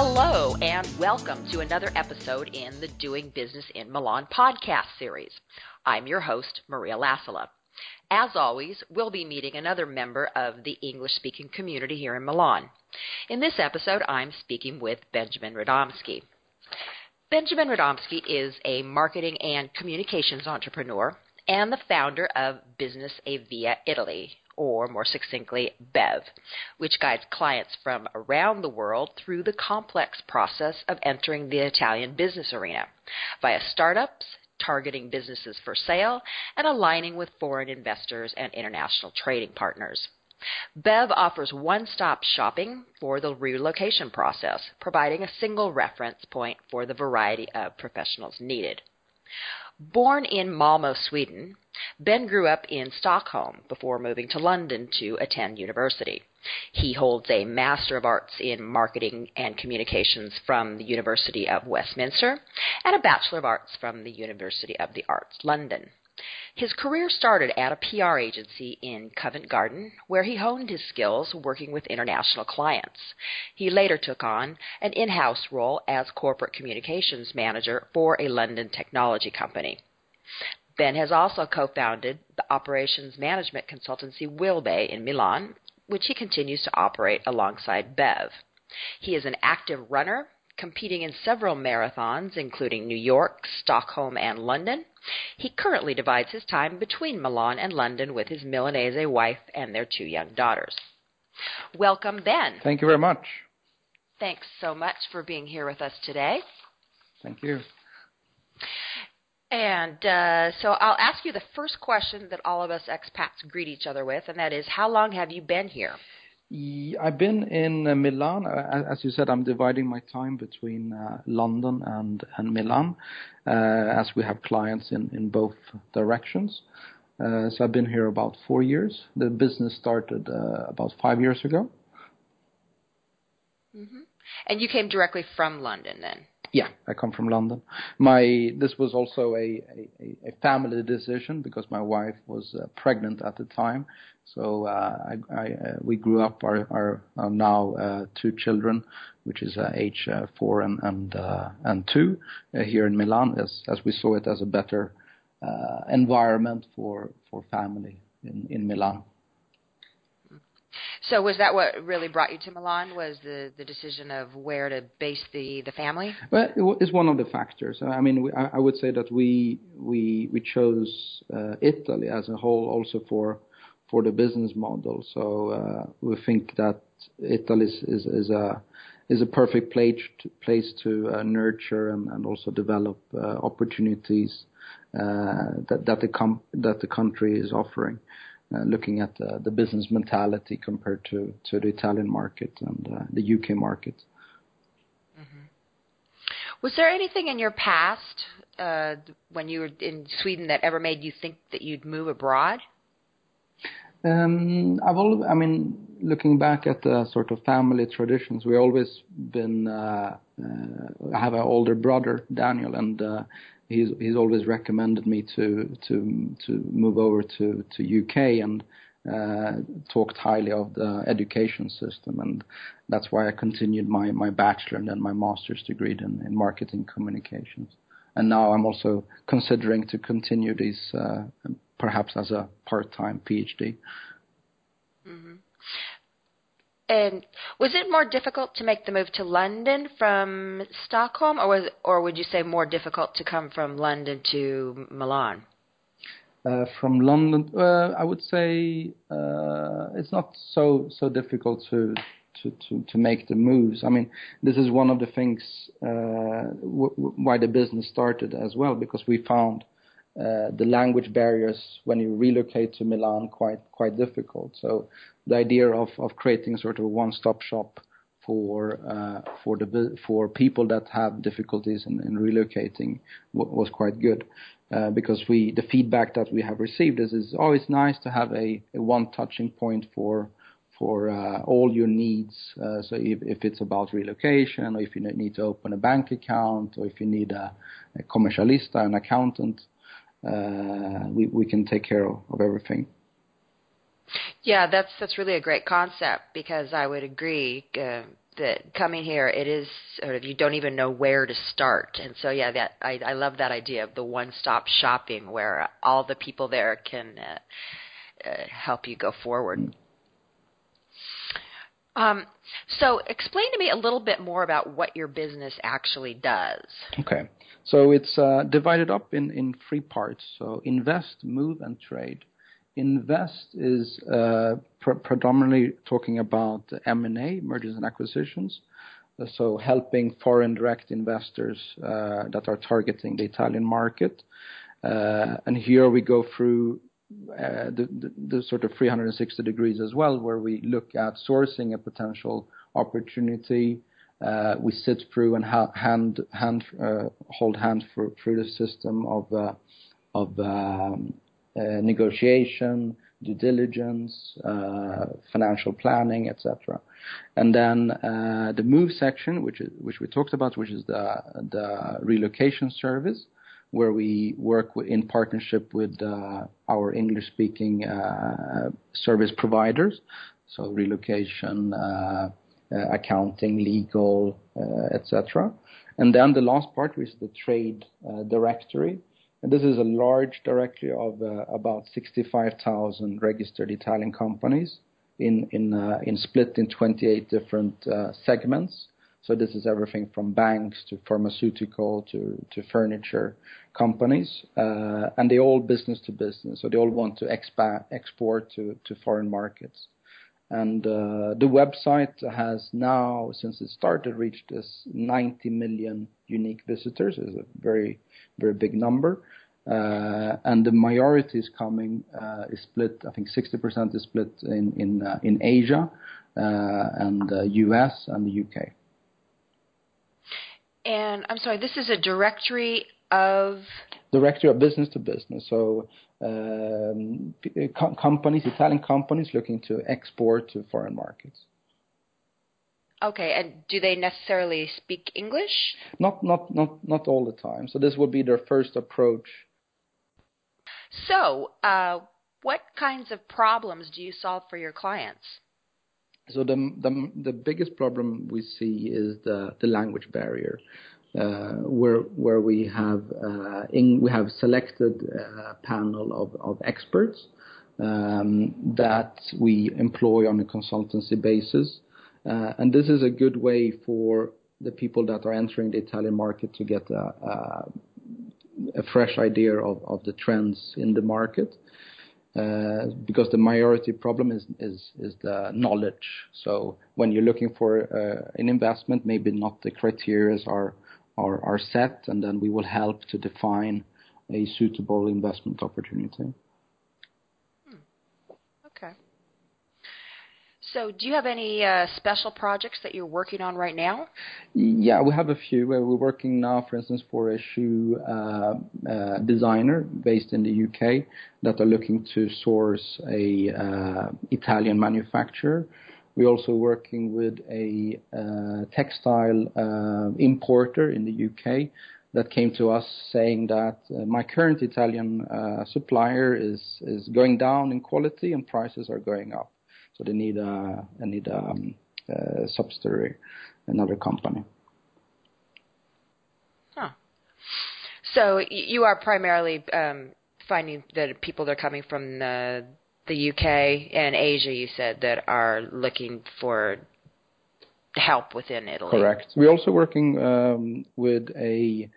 Hello, and welcome to another episode in the Doing Business in Milan podcast series. I'm your host, Maria Lassila. As always, we'll be meeting another member of the English speaking community here in Milan. In this episode, I'm speaking with Benjamin Radomski. Benjamin Radomski is a marketing and communications entrepreneur and the founder of Business Avia Italy, or more succinctly, BEV, which guides clients from around the world through the complex process of entering the Italian business arena via startups, targeting businesses for sale, and aligning with foreign investors and international trading partners. Bev offers one-stop shopping for the relocation process, providing a single reference point for the variety of professionals needed. Born in Malmo, Sweden, Ben grew up in Stockholm before moving to London to attend university. He holds a Master of Arts in Marketing and Communications from the University of Westminster and a Bachelor of Arts from the University of the Arts, London. His career started at a PR agency in Covent Garden, where he honed his skills working with international clients. He later took on an in house role as corporate communications manager for a London technology company. Ben has also co founded the operations management consultancy Wilbay in Milan, which he continues to operate alongside Bev. He is an active runner competing in several marathons, including New York, Stockholm, and London. He currently divides his time between Milan and London with his Milanese wife and their two young daughters. Welcome, Ben. Thank you very much. Thanks so much for being here with us today. Thank you. And uh, so I'll ask you the first question that all of us expats greet each other with, and that is, how long have you been here? I've been in uh, Milan. Uh, as you said, I'm dividing my time between uh, London and, and Milan, uh, as we have clients in, in both directions. Uh, so I've been here about four years. The business started uh, about five years ago. Mm-hmm. And you came directly from London then? Yeah, I come from London. My this was also a, a, a family decision because my wife was uh, pregnant at the time. So uh, I, I, uh, we grew up our, our, our now uh, two children, which is uh, age uh, four and and uh, and two here in Milan, as as we saw it as a better environment for for family in in Milan. So was that what really brought you to Milan? Was the the decision of where to base the the family? Well, it's one of the factors. I mean, I, I would say that we we we chose uh, Italy as a whole also for for the business model. So uh, we think that Italy is, is, is a is a perfect place to, place to uh, nurture and, and also develop uh, opportunities uh, that that the com- that the country is offering looking at uh, the business mentality compared to, to the Italian market and uh, the UK market. Mm-hmm. Was there anything in your past uh, when you were in Sweden that ever made you think that you'd move abroad? Um, I've always, I mean, looking back at the sort of family traditions, we always been. Uh, uh, I have an older brother, Daniel, and uh, he's he's always recommended me to to to move over to to UK and uh, talked highly of the education system, and that's why I continued my my bachelor and then my master's degree in, in marketing communications. And now I'm also considering to continue these uh, perhaps as a part-time PhD. Mm-hmm. And was it more difficult to make the move to London from Stockholm, or was, or would you say more difficult to come from London to Milan? Uh, from London, uh, I would say uh, it's not so so difficult to, to, to, to make the moves. I mean, this is one of the things uh, w- w- why the business started as well, because we found uh, the language barriers when you relocate to Milan quite quite difficult. So the idea of, of creating sort of a one-stop shop for uh, for the for people that have difficulties in, in relocating was quite good. Uh, because we the feedback that we have received is oh, nice to have a, one touching point for for uh, all your needs. Uh, so if, it's about relocation, or if you need to open a bank account, or if you need a, commercialista, an accountant, uh, we we can take care of everything. Yeah, that's that's really a great concept because I would agree. Uh, that coming here, it is sort of you don't even know where to start, and so yeah, that I, I love that idea of the one-stop shopping where all the people there can uh, uh, help you go forward. Um, so, explain to me a little bit more about what your business actually does. Okay, so it's uh, divided up in in three parts. So, invest, move, and trade. Invest is uh, predominantly talking about M&A, mergers and acquisitions, so helping foreign direct investors uh, that are targeting the Italian market. Uh, and here we go through the, sort of 360 degrees as well, where we look at sourcing a potential opportunity. We sit through and hold hands through the system of um, Uh, negotiation, due diligence, uh, financial planning, etc. And then uh, the move section, which is which we talked about, which is the the relocation service, where we work in partnership with uh, our English-speaking uh, service providers, so relocation, accounting, legal, etc. And then the last part, which is the trade directory, and this is a large directory of uh, about 65,000 registered Italian companies in in uh, in split in 28 different uh, segments. So this is everything from banks to pharmaceutical to to furniture companies, uh, and they all business to business. So they all want to expa- export to to foreign markets. And uh, the website has now, since it started, reached this 90 million unique visitors. It's a very, very big number. Uh, and the majority is coming uh, is split. I think 60% is split in in uh, in Asia uh, and the US and the UK. And I'm sorry, this is a directory of directory of business to business. So um, co- companies, Italian companies, looking to export to foreign markets. Okay, and do they necessarily speak English? Not, not, not, not all the time. So this would be their first approach. So, uh, what kinds of problems do you solve for your clients? So the the, the biggest problem we see is the the language barrier. Uh, where we have uh, in, we have selected a panel of, experts um, that we employ on a consultancy basis, uh, and this is a good way for the people that are entering the Italian market to get a, fresh idea of, the trends in the market. Uh, because the majority problem is, the knowledge. So when you're looking for uh, an investment, maybe not the criteria are are, set, and then we will help to define a suitable investment opportunity. Hmm. Okay. So, do you have any uh, special projects that you're working on right now? Yeah, we have a few. We're working now, for instance, for a shoe uh, uh, designer based in the UK that are looking to source a uh, Italian manufacturer we're also working with a uh, textile uh, importer in the UK that came to us saying that uh, my current Italian supplier is going down in quality and prices are going up, so they need a um, subsidiary, another company. So you are primarily um, finding that people that are coming from the the UK and Asia, you said, that are looking for help within Italy. Correct. We're also working um, with a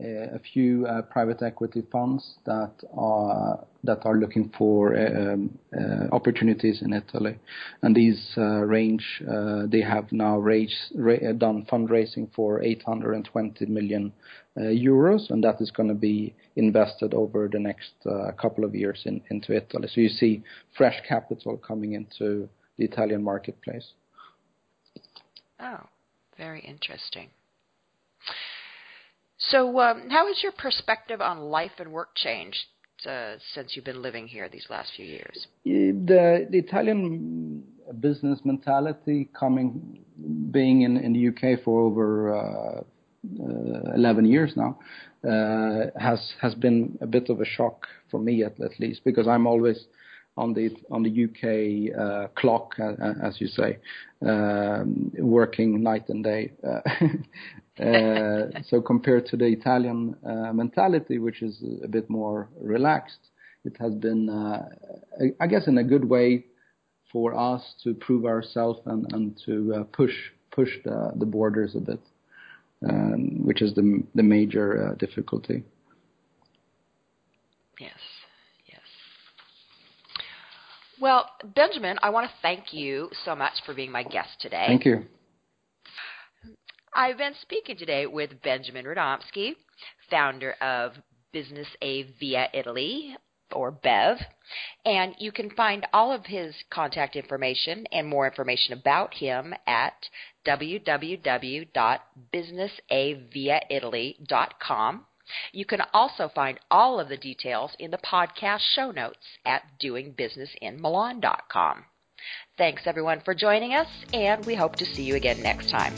a few uh, private equity funds that are that are looking for um, uh, opportunities in Italy, and these uh, range. Uh, they have now done fundraising for 820 million uh, euros, and that is going to be invested over the next uh, couple of years in, into Italy. So you see fresh capital coming into the Italian marketplace. Oh, very interesting. So, um, how has your perspective on life and work changed uh, since you've been living here these last few years? The, the Italian business mentality, coming being in, in the UK for over uh, uh, 11 years now, uh, has has been a bit of a shock for me at, at least because I'm always on the on the UK uh, clock, uh, as you say, um, working night and day. Uh, so compared to the Italian uh, mentality, which is a bit more relaxed, it has been, I guess, in a good way for us to prove ourselves and, and to push push the, the borders a bit, um, which is the the major difficulty. Yes. Yes. Well, Benjamin, I want to thank you so much for being my guest today. Thank you. I've been speaking today with Benjamin Radomski, founder of Business A Via Italy, or BEV, and you can find all of his contact information and more information about him at www.businessaviaitaly.com. You can also find all of the details in the podcast show notes at doingbusinessinmilan.com. Thanks everyone for joining us, and we hope to see you again next time.